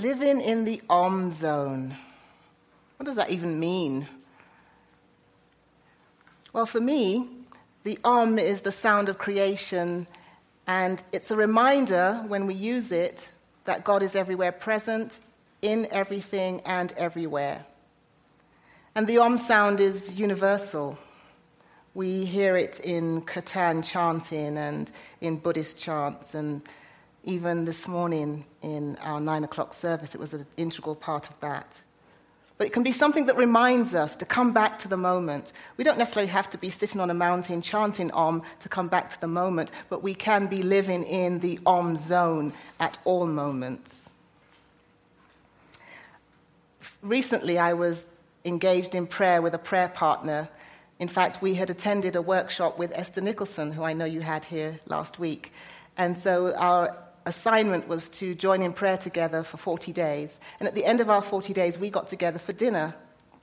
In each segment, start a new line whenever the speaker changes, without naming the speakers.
Living in the Om zone. What does that even mean? Well, for me, the Om is the sound of creation, and it's a reminder when we use it that God is everywhere present, in everything, and everywhere. And the Om sound is universal. We hear it in Kirtan chanting and in Buddhist chants, and even this morning in our nine o'clock service, it was an integral part of that. But it can be something that reminds us to come back to the moment. We don't necessarily have to be sitting on a mountain chanting Om to come back to the moment, but we can be living in the Om zone at all moments. Recently, I was engaged in prayer with a prayer partner. In fact, we had attended a workshop with Esther Nicholson, who I know you had here last week. And so our assignment was to join in prayer together for 40 days. And at the end of our 40 days, we got together for dinner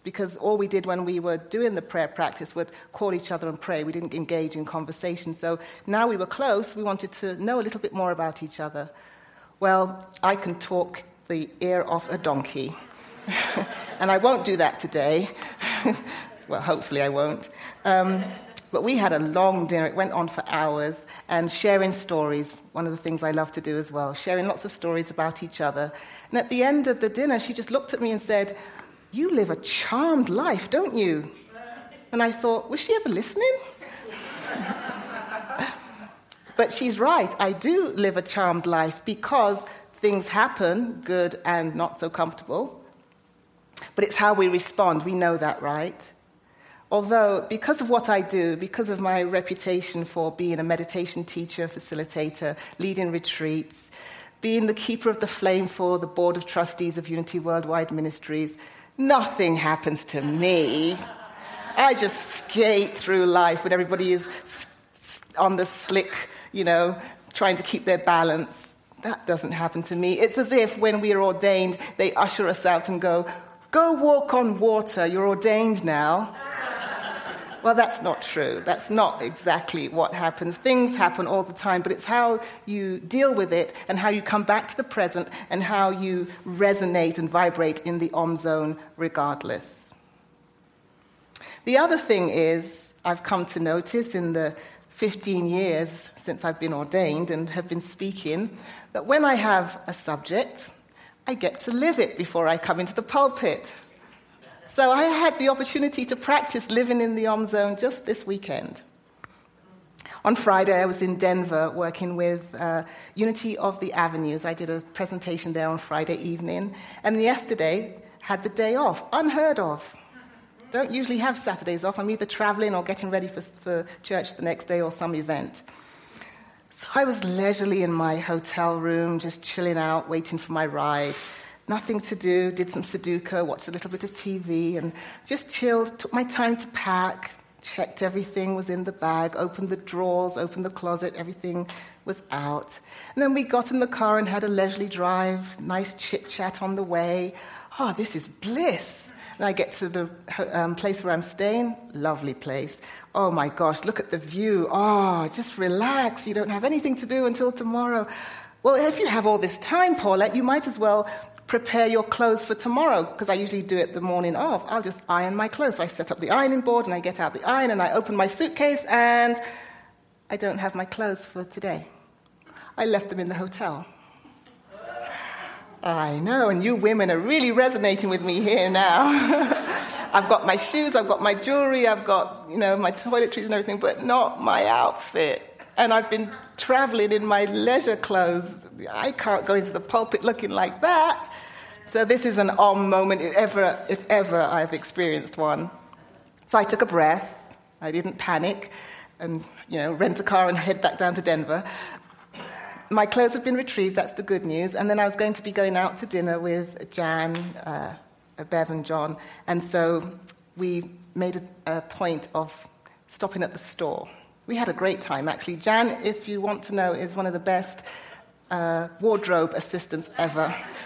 because all we did when we were doing the prayer practice would call each other and pray. We didn't engage in conversation. So now we were close, we wanted to know a little bit more about each other. Well, I can talk the ear off a donkey. and I won't do that today. well, hopefully I won't. Um, but we had a long dinner. It went on for hours and sharing stories, one of the things I love to do as well, sharing lots of stories about each other. And at the end of the dinner, she just looked at me and said, You live a charmed life, don't you? And I thought, Was she ever listening? but she's right. I do live a charmed life because things happen, good and not so comfortable. But it's how we respond. We know that, right? Although, because of what I do, because of my reputation for being a meditation teacher, facilitator, leading retreats, being the keeper of the flame for the board of trustees of Unity Worldwide Ministries, nothing happens to me. I just skate through life when everybody is on the slick, you know, trying to keep their balance. That doesn't happen to me. It's as if when we are ordained, they usher us out and go, Go walk on water, you're ordained now. Well, that's not true. That's not exactly what happens. Things happen all the time, but it's how you deal with it and how you come back to the present and how you resonate and vibrate in the Om zone regardless. The other thing is, I've come to notice in the 15 years since I've been ordained and have been speaking, that when I have a subject, I get to live it before I come into the pulpit. So I had the opportunity to practice living in the Om zone just this weekend. On Friday, I was in Denver working with uh, Unity of the Avenues. I did a presentation there on Friday evening. And yesterday, had the day off. Unheard of. Don't usually have Saturdays off. I'm either traveling or getting ready for, for church the next day or some event. So I was leisurely in my hotel room, just chilling out, waiting for my ride nothing to do, did some Sudoku, watched a little bit of TV, and just chilled, took my time to pack, checked everything was in the bag, opened the drawers, opened the closet, everything was out. And then we got in the car and had a leisurely drive, nice chit chat on the way. Oh, this is bliss. And I get to the um, place where I'm staying, lovely place. Oh my gosh, look at the view. Oh, just relax. You don't have anything to do until tomorrow. Well, if you have all this time, Paulette, you might as well prepare your clothes for tomorrow because I usually do it the morning of. I'll just iron my clothes. So I set up the ironing board and I get out the iron and I open my suitcase and I don't have my clothes for today. I left them in the hotel. I know, and you women are really resonating with me here now. I've got my shoes, I've got my jewelry, I've got, you know, my toiletries and everything, but not my outfit. And I've been traveling in my leisure clothes. I can't go into the pulpit looking like that. So this is an om moment, if ever, if ever I've experienced one. So I took a breath. I didn't panic and, you know, rent a car and head back down to Denver. My clothes have been retrieved, that's the good news. And then I was going to be going out to dinner with Jan, uh, Bev, and John. And so we made a, a point of stopping at the store. We had a great time, actually. Jan, if you want to know, is one of the best uh, wardrobe assistants ever.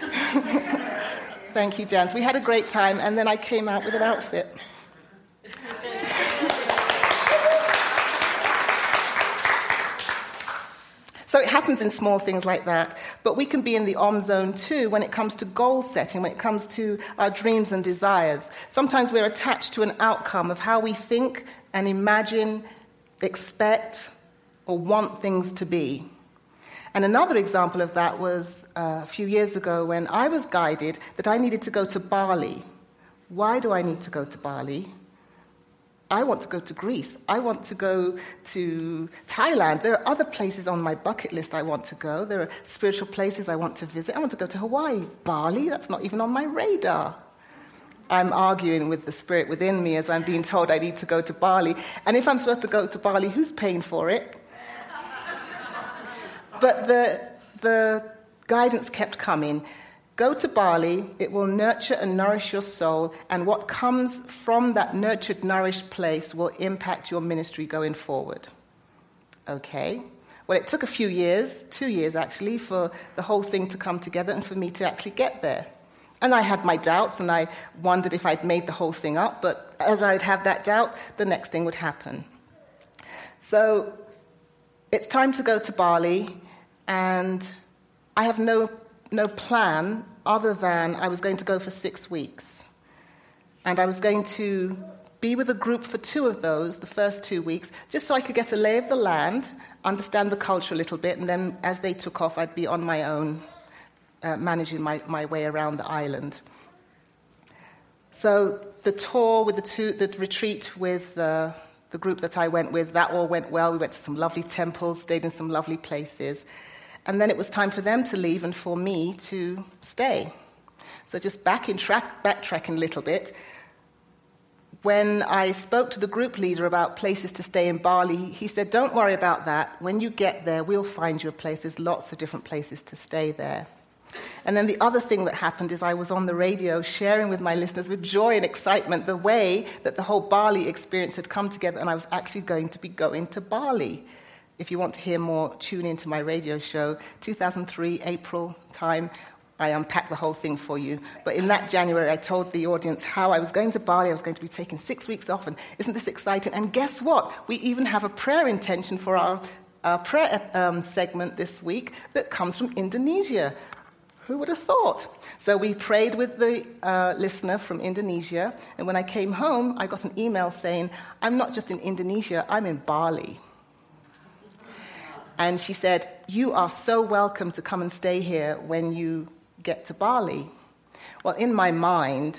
Thank you, Jan. So we had a great time, and then I came out with an outfit. so it happens in small things like that. But we can be in the om zone too when it comes to goal setting, when it comes to our dreams and desires. Sometimes we're attached to an outcome of how we think and imagine, expect, or want things to be. And another example of that was uh, a few years ago when I was guided that I needed to go to Bali. Why do I need to go to Bali? I want to go to Greece. I want to go to Thailand. There are other places on my bucket list I want to go. There are spiritual places I want to visit. I want to go to Hawaii. Bali, that's not even on my radar. I'm arguing with the spirit within me as I'm being told I need to go to Bali. And if I'm supposed to go to Bali, who's paying for it? but the, the guidance kept coming. Go to Bali, it will nurture and nourish your soul, and what comes from that nurtured, nourished place will impact your ministry going forward. Okay? Well, it took a few years, two years actually, for the whole thing to come together and for me to actually get there. And I had my doubts, and I wondered if I'd made the whole thing up, but as I'd have that doubt, the next thing would happen. So it's time to go to Bali, and I have no no plan other than I was going to go for six weeks. And I was going to be with a group for two of those, the first two weeks, just so I could get a lay of the land, understand the culture a little bit, and then as they took off, I'd be on my own, uh, managing my, my way around the island. So the tour with the two, the retreat with uh, the group that I went with, that all went well. We went to some lovely temples, stayed in some lovely places. And then it was time for them to leave and for me to stay. So just back in track, backtracking a little bit, when I spoke to the group leader about places to stay in Bali, he said, Don't worry about that. When you get there, we'll find you a place. There's lots of different places to stay there. And then the other thing that happened is I was on the radio sharing with my listeners with joy and excitement the way that the whole Bali experience had come together, and I was actually going to be going to Bali. If you want to hear more, tune into my radio show, 2003, April time. I unpacked the whole thing for you. But in that January, I told the audience how I was going to Bali. I was going to be taking six weeks off. And isn't this exciting? And guess what? We even have a prayer intention for our, our prayer um, segment this week that comes from Indonesia. Who would have thought? So we prayed with the uh, listener from Indonesia. And when I came home, I got an email saying, I'm not just in Indonesia, I'm in Bali. And she said, You are so welcome to come and stay here when you get to Bali. Well, in my mind,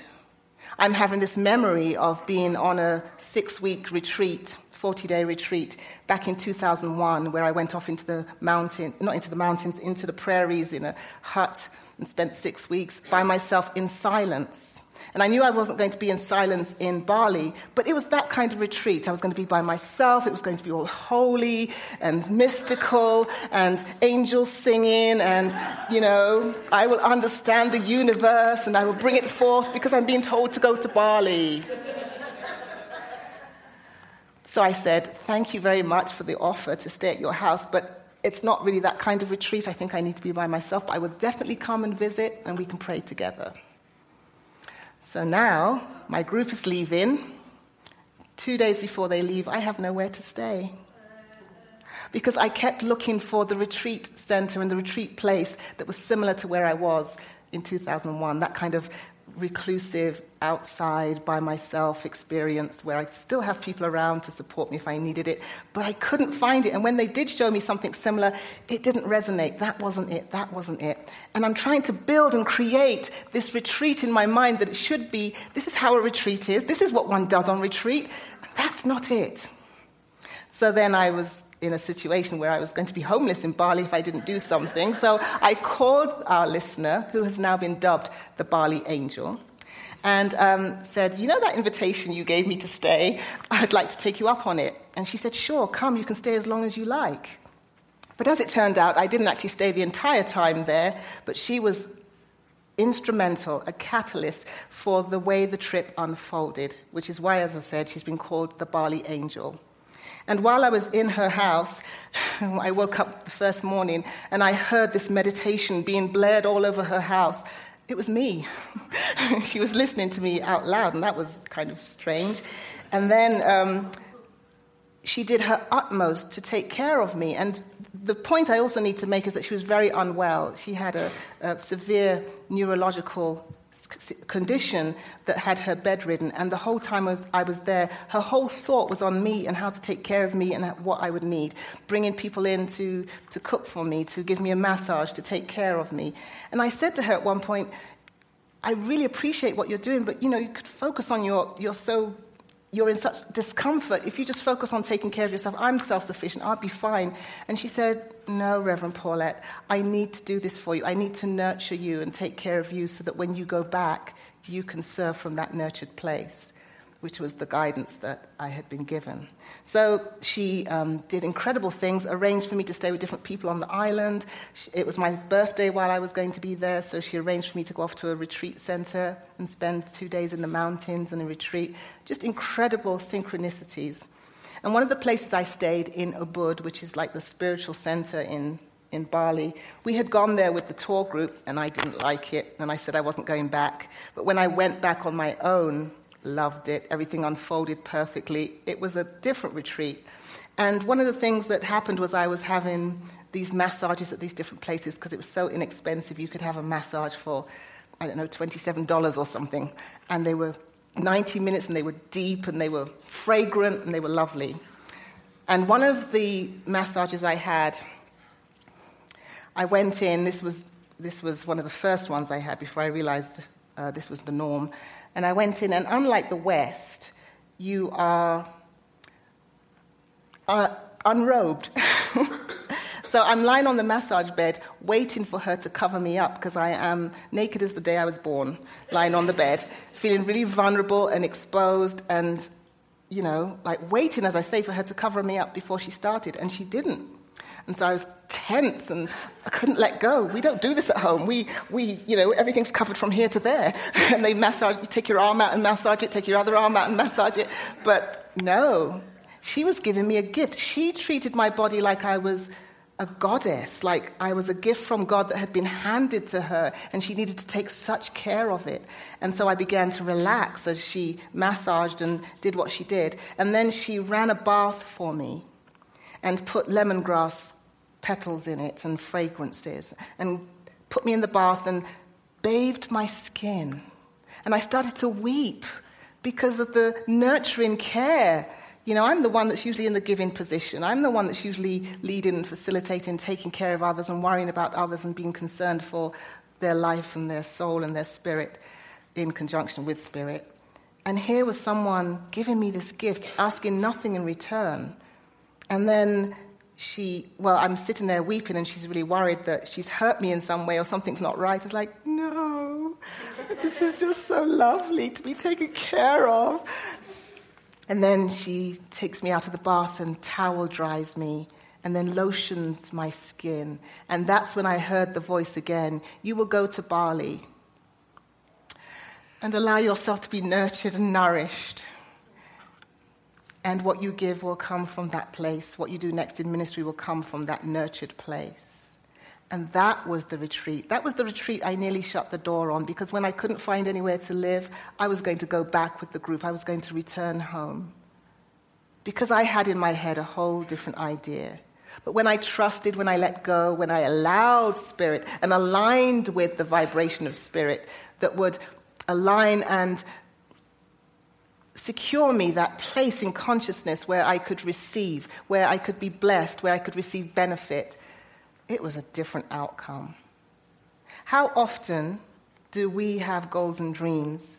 I'm having this memory of being on a six week retreat, 40 day retreat, back in 2001, where I went off into the mountain, not into the mountains, into the prairies in a hut and spent six weeks by myself in silence. And I knew I wasn't going to be in silence in Bali, but it was that kind of retreat. I was going to be by myself. It was going to be all holy and mystical and angels singing. And, you know, I will understand the universe and I will bring it forth because I'm being told to go to Bali. So I said, Thank you very much for the offer to stay at your house, but it's not really that kind of retreat. I think I need to be by myself, but I will definitely come and visit and we can pray together. So now my group is leaving. Two days before they leave, I have nowhere to stay. Because I kept looking for the retreat center and the retreat place that was similar to where I was in 2001, that kind of reclusive, outside, by myself experience where I still have people around to support me if I needed it, but I couldn't find it. And when they did show me something similar, it didn't resonate. That wasn't it. That wasn't it. And I'm trying to build and create this retreat in my mind that it should be this is how a retreat is, this is what one does on retreat. That's not it. So then I was in a situation where I was going to be homeless in Bali if I didn't do something. So I called our listener, who has now been dubbed the Bali Angel, and um, said, You know that invitation you gave me to stay? I'd like to take you up on it. And she said, Sure, come, you can stay as long as you like. But as it turned out, I didn't actually stay the entire time there, but she was instrumental, a catalyst for the way the trip unfolded, which is why, as I said, she's been called the Bali Angel. And while I was in her house, I woke up the first morning and I heard this meditation being blared all over her house. It was me. she was listening to me out loud, and that was kind of strange. And then um, she did her utmost to take care of me. And the point I also need to make is that she was very unwell. She had a, a severe neurological condition that had her bedridden. And the whole time I was, I was, there, her whole thought was on me and how to take care of me and what I would need. Bringing people in to, to cook for me, to give me a massage, to take care of me. And I said to her at one point, I really appreciate what you're doing, but you know, you could focus on your, you're so you're in such discomfort. If you just focus on taking care of yourself, I'm self sufficient, I'll be fine. And she said, No, Reverend Paulette, I need to do this for you. I need to nurture you and take care of you so that when you go back, you can serve from that nurtured place which was the guidance that I had been given. So she um, did incredible things, arranged for me to stay with different people on the island. It was my birthday while I was going to be there, so she arranged for me to go off to a retreat center and spend two days in the mountains and a retreat. Just incredible synchronicities. And one of the places I stayed in Ubud, which is like the spiritual center in in Bali. We had gone there with the tour group, and I didn't like it, and I said I wasn't going back. But when I went back on my own, loved it. Everything unfolded perfectly. It was a different retreat. And one of the things that happened was I was having these massages at these different places because it was so inexpensive. You could have a massage for, I don't know, $27 or something. And they were 90 minutes and they were deep and they were fragrant and they were lovely. And one of the massages I had, I went in, this was, this was one of the first ones I had before I realized uh, this was the norm. And I went in, and unlike the West, you are uh, unrobed. so I'm lying on the massage bed, waiting for her to cover me up because I am naked as the day I was born, lying on the bed, feeling really vulnerable and exposed, and, you know, like waiting, as I say, for her to cover me up before she started. And she didn't. And so I was tense and I couldn't let go. We don't do this at home. We, we you know, everything's covered from here to there. and they massage, you take your arm out and massage it, take your other arm out and massage it. But no, she was giving me a gift. She treated my body like I was a goddess, like I was a gift from God that had been handed to her, and she needed to take such care of it. And so I began to relax as she massaged and did what she did. And then she ran a bath for me and put lemongrass petals in it and fragrances and put me in the bath and bathed my skin. And I started to weep because of the nurturing care. You know, I'm the one that's usually in the giving position. I'm the one that's usually leading and facilitating, taking care of others and worrying about others and being concerned for their life and their soul and their spirit in conjunction with spirit. And here was someone giving me this gift, asking nothing in return. And then she, well, I'm sitting there weeping, and she's really worried that she's hurt me in some way or something's not right. It's like, no, this is just so lovely to be taken care of. And then she takes me out of the bath and towel dries me and then lotions my skin. And that's when I heard the voice again You will go to Bali and allow yourself to be nurtured and nourished. And what you give will come from that place. What you do next in ministry will come from that nurtured place. And that was the retreat. That was the retreat I nearly shut the door on because when I couldn't find anywhere to live, I was going to go back with the group. I was going to return home. Because I had in my head a whole different idea. But when I trusted, when I let go, when I allowed spirit and aligned with the vibration of spirit that would align and secure me that place in consciousness where I could receive, where I could be blessed, where I could receive benefit, it was a different outcome. How often do we have goals and dreams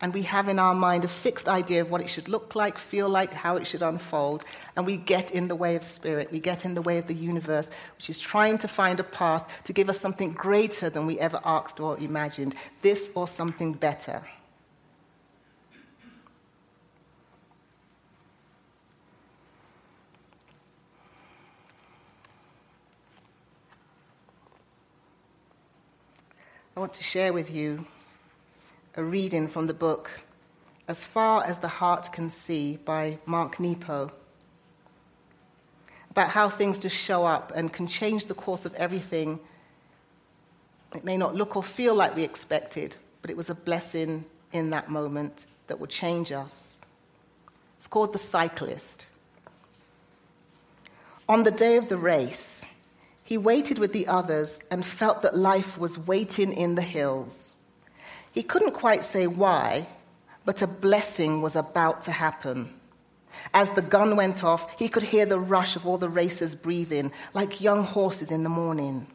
and we have in our mind a fixed idea of what it should look like, feel like, how it should unfold, and we get in the way of spirit, we get in the way of the universe, which is trying to find a path to give us something greater than we ever asked or imagined, this or something better. I want to share with you a reading from the book As Far as the Heart Can See by Mark Nepo about how things just show up and can change the course of everything. It may not look or feel like we expected, but it was a blessing in that moment that would change us. It's called The Cyclist. On the day of the race, he waited with the others and felt that life was waiting in the hills. He couldn't quite say why, but a blessing was about to happen. As the gun went off, he could hear the rush of all the racers breathing, like young horses in the morning.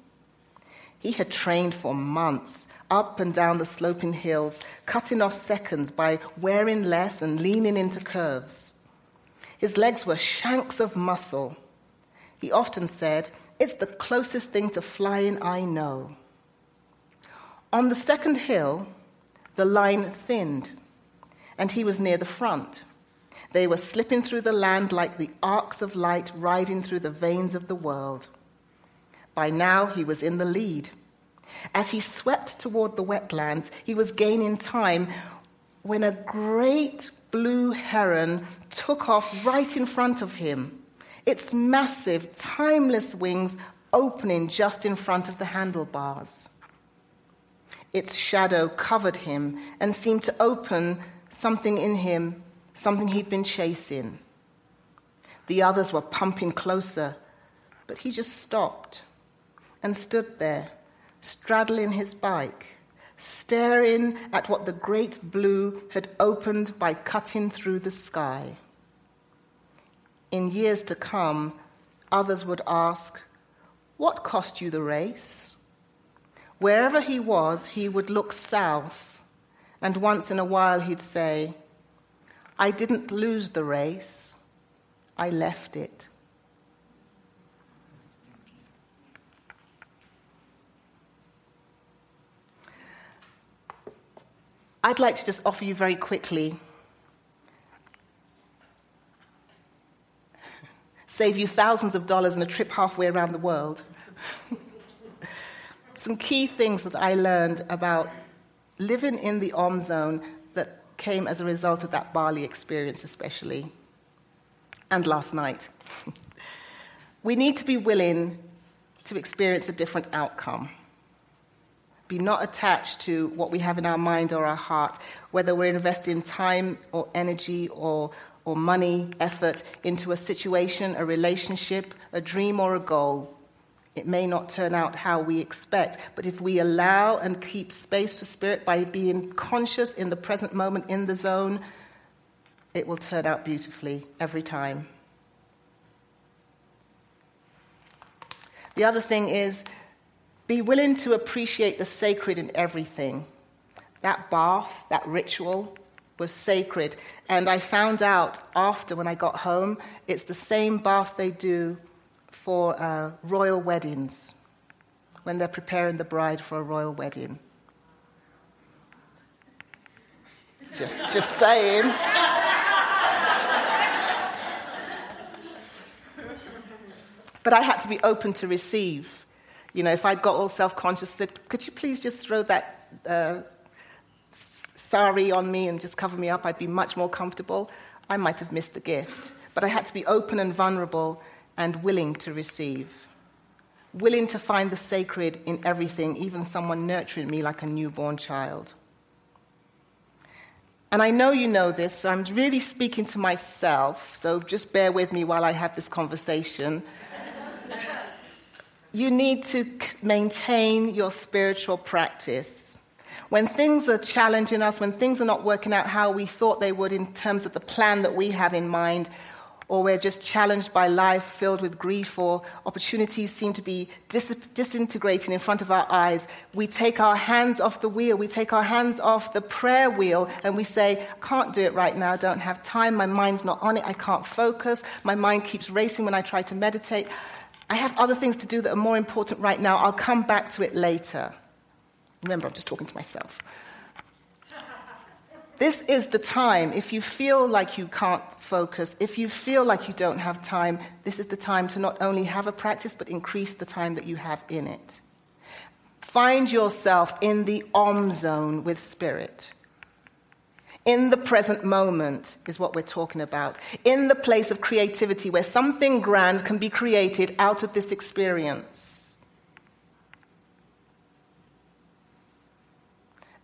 He had trained for months, up and down the sloping hills, cutting off seconds by wearing less and leaning into curves. His legs were shanks of muscle. He often said, It's the closest thing to flying I know. On the second hill, the line thinned, and he was near the front. They were slipping through the land like the arcs of light riding through the veins of the world. By now, he was in the lead. As he swept toward the wetlands, he was gaining time when a great blue heron took off right in front of him, its massive, timeless wings opening just in front of the handlebars. Its shadow covered him and seemed to open something in him something he'd been chasing. The others were pumping closer, but he just stopped and stood there, straddling his bike, staring at what the great blue had opened by cutting through the sky. In years to come, others would ask, What cost you the race? Wherever he was, he would look south, and once in a while he'd say, I didn't lose the race, I left it. I'd like to just offer you very quickly, save you thousands of dollars and a trip halfway around the world. Some key things that I learned about living in the OM zone that came as a result of that Bali experience, especially, and last night. we need to be willing to experience a different outcome. Be not attached to what we have in our mind or our heart, whether we're investing time or energy or, or money, effort into a situation, a relationship, a dream, or a goal. It may not turn out how we expect, but if we allow and keep space for spirit by being conscious in the present moment in the zone, it will turn out beautifully every time. The other thing is be willing to appreciate the sacred in everything. That bath, that ritual, was sacred. And I found out after when I got home, it's the same bath they do for uh, royal weddings, when they're preparing the bride for a royal wedding. Just, just saying. but I had to be open to receive. You know, if I'd got all self conscious, said, could you please just throw that uh, sari on me and just cover me up? I'd be much more comfortable. I might have missed the gift. But I had to be open and vulnerable and willing to receive. Willing to find the sacred in everything, even someone nurturing me like a newborn child. And I know you know this, so I'm really speaking to myself, so just bear with me while I have this conversation. You need to maintain your spiritual practice. When things are challenging us, when things are not working out how we thought they would in terms of the plan that we have in mind, or we're just challenged by life filled with grief, or opportunities seem to be dis- disintegrating in front of our eyes, we take our hands off the wheel, we take our hands off the prayer wheel, and we say, can't do it right now, I don't have time, my mind's not on it, I can't focus, my mind keeps racing when I try to meditate. I have other things to do that are more important right now, I'll come back to it later. Remember, I'm just talking to myself. This is the time. If you feel like you can't focus, if you feel like you don't have time, this is the time to not only have a practice, but increase the time that you have in it. Find yourself in the om zone with spirit. In the present moment is what we're talking about. In the place of creativity where something grand can be created out of this experience.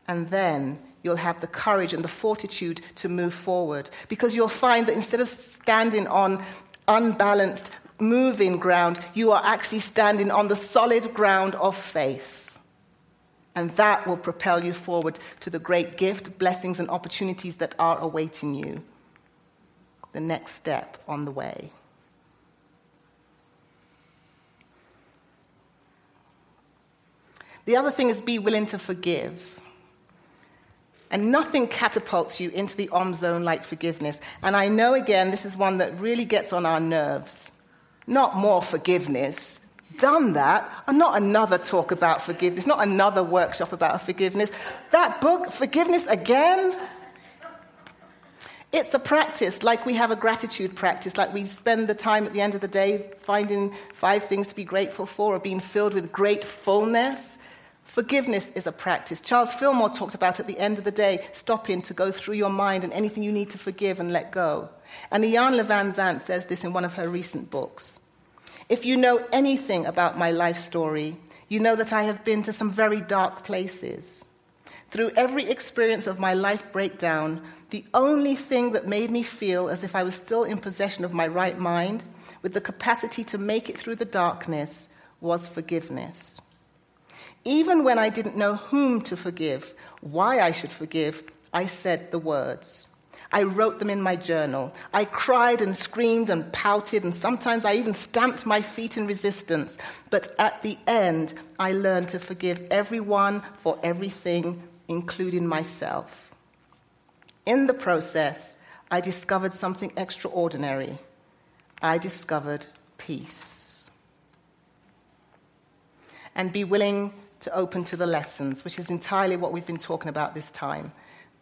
And then you'll have the courage and the fortitude to move forward. Because you'll find that instead of standing on unbalanced moving ground. You are actually standing on the solid ground of faith. And that will propel you forward to the great gift, blessings, and opportunities that are awaiting you. The next step on the way. The other thing is be willing to forgive. And nothing catapults you into the om zone like forgiveness. And I know, again, this is one that really gets on our nerves. Not more forgiveness. Done that. And not another talk about forgiveness, not another workshop about forgiveness. That book, Forgiveness Again, it's a practice, like we have a gratitude practice, like we spend the time at the end of the day finding five things to be grateful for or being filled with gratefulness. Forgiveness is a practice. Charles Fillmore talked about at the end of the day stopping to go through your mind and anything you need to forgive and let go. And Iyanla Vanzant says this in one of her recent books. If you know anything about my life story, you know that I have been to some very dark places. Through every experience of my life breakdown, the only thing that made me feel as if I was still in possession of my right mind, with the capacity to make it through the darkness, was forgiveness. Even when I didn't know whom to forgive, why I should forgive, I said the words. I wrote them in my journal. I cried and screamed and pouted, and sometimes I even stamped my feet in resistance. But at the end, I learned to forgive everyone for everything, including myself. In the process, I discovered something extraordinary. I discovered peace. And be willing to open to the lessons, which is entirely what we've been talking about this time.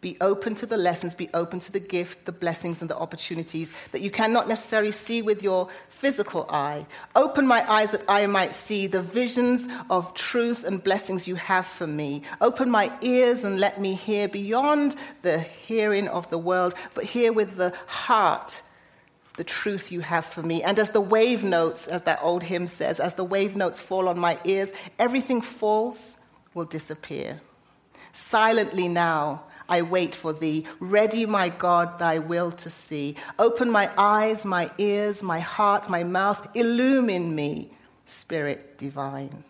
Be open to the lessons, be open to the gift, the blessings, and the opportunities that you cannot necessarily see with your physical eye. Open my eyes that I might see the visions of truth and blessings you have for me. Open my ears and let me hear beyond the hearing of the world, but hear with the heart the truth you have for me. And as the wave notes, as that old hymn says, as the wave notes fall on my ears, everything false will disappear. Silently now, I wait for thee. Ready, my God, thy will to see. Open my eyes, my ears, my heart, my mouth. Illumine me, Spirit divine.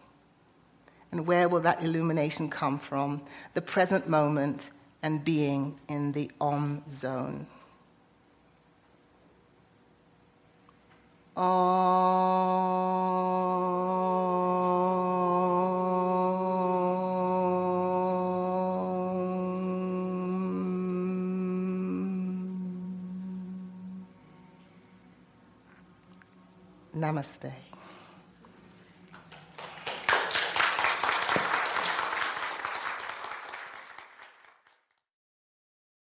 And where will that illumination come from? The present moment and being in the Om zone. Namaste.